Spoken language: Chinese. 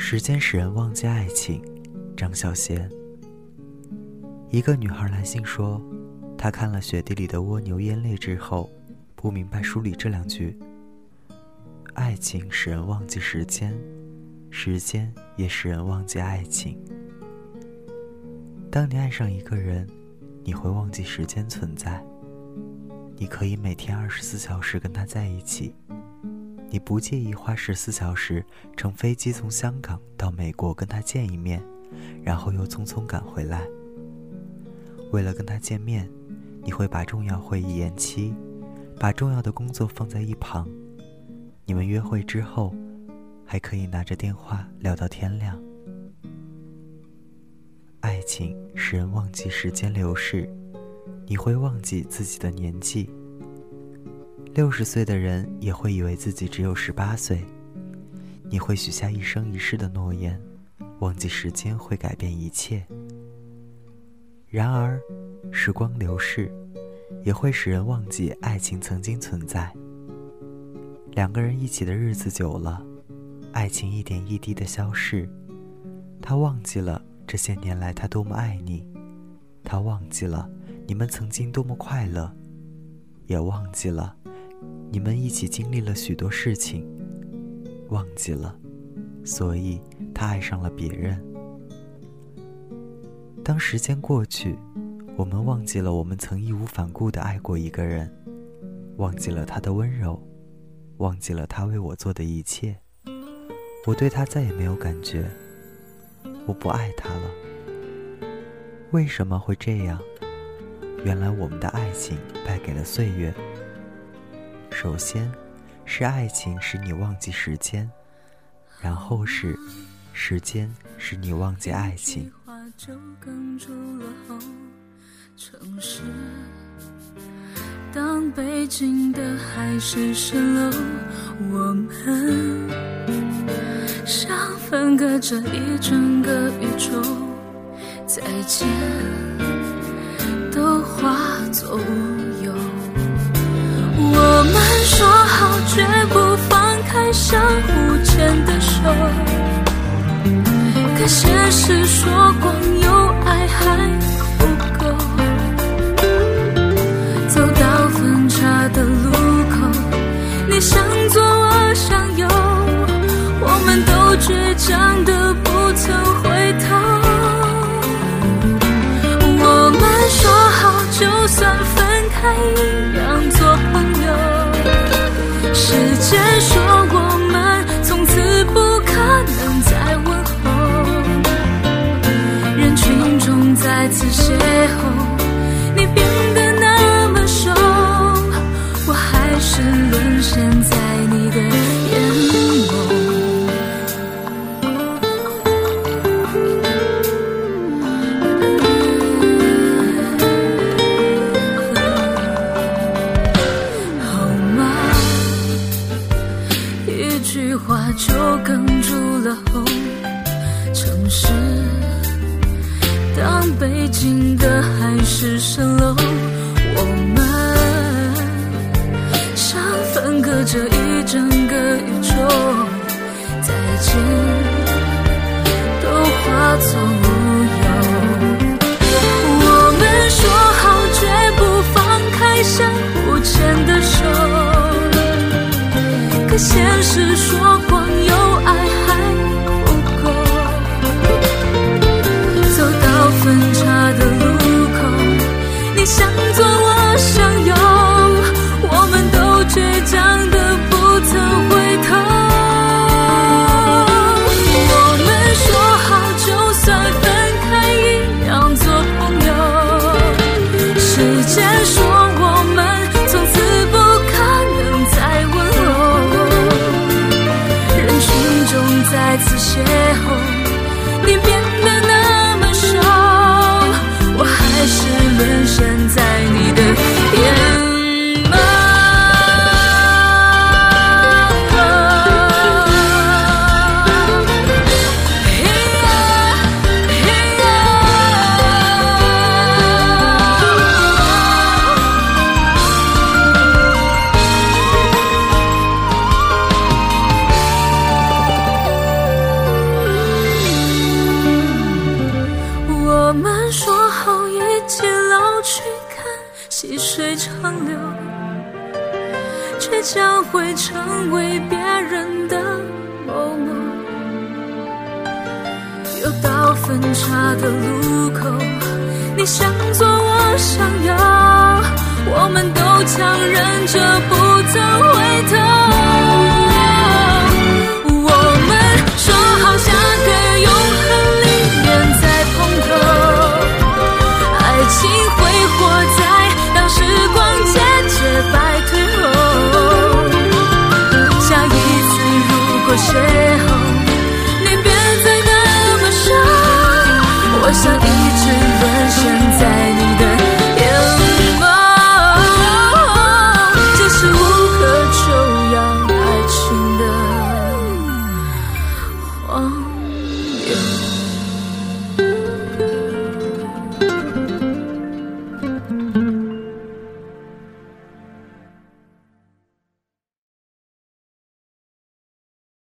时间使人忘记爱情，张小娴。一个女孩来信说，她看了《雪地里的蜗牛》眼泪之后，不明白书里这两句：爱情使人忘记时间，时间也使人忘记爱情。当你爱上一个人，你会忘记时间存在。你可以每天二十四小时跟他在一起，你不介意花十四小时乘飞机从香港到美国跟他见一面，然后又匆匆赶回来。为了跟他见面，你会把重要会议延期，把重要的工作放在一旁。你们约会之后，还可以拿着电话聊到天亮。爱情使人忘记时间流逝，你会忘记自己的年纪。六十岁的人也会以为自己只有十八岁。你会许下一生一世的诺言，忘记时间会改变一切。然而，时光流逝，也会使人忘记爱情曾经存在。两个人一起的日子久了，爱情一点一滴的消逝。他忘记了这些年来他多么爱你，他忘记了你们曾经多么快乐，也忘记了你们一起经历了许多事情，忘记了，所以他爱上了别人。当时间过去，我们忘记了我们曾义无反顾的爱过一个人，忘记了他的温柔，忘记了他为我做的一切。我对他再也没有感觉，我不爱他了。为什么会这样？原来我们的爱情败给了岁月。首先，是爱情使你忘记时间，然后是时间使你忘记爱情。城市，当北京的海市蜃楼，我们像分隔着一整个宇宙，再见都化作乌有。开相互牵的手。可现实说，光有爱还不够。走到分岔的路口，你向左，我向右，我们都倔强的不曾回头。我们说好，就算分开，是。当北京的海市蜃楼，我们像分隔着一整个宇宙，再见都化作乌有。我们说好绝不放开相互牵的手，可现实说过我们说好一起老去看细水长流，却将会成为别人的某某。又到分岔的路口，你向左，我向右，我们都强忍着不曾回头。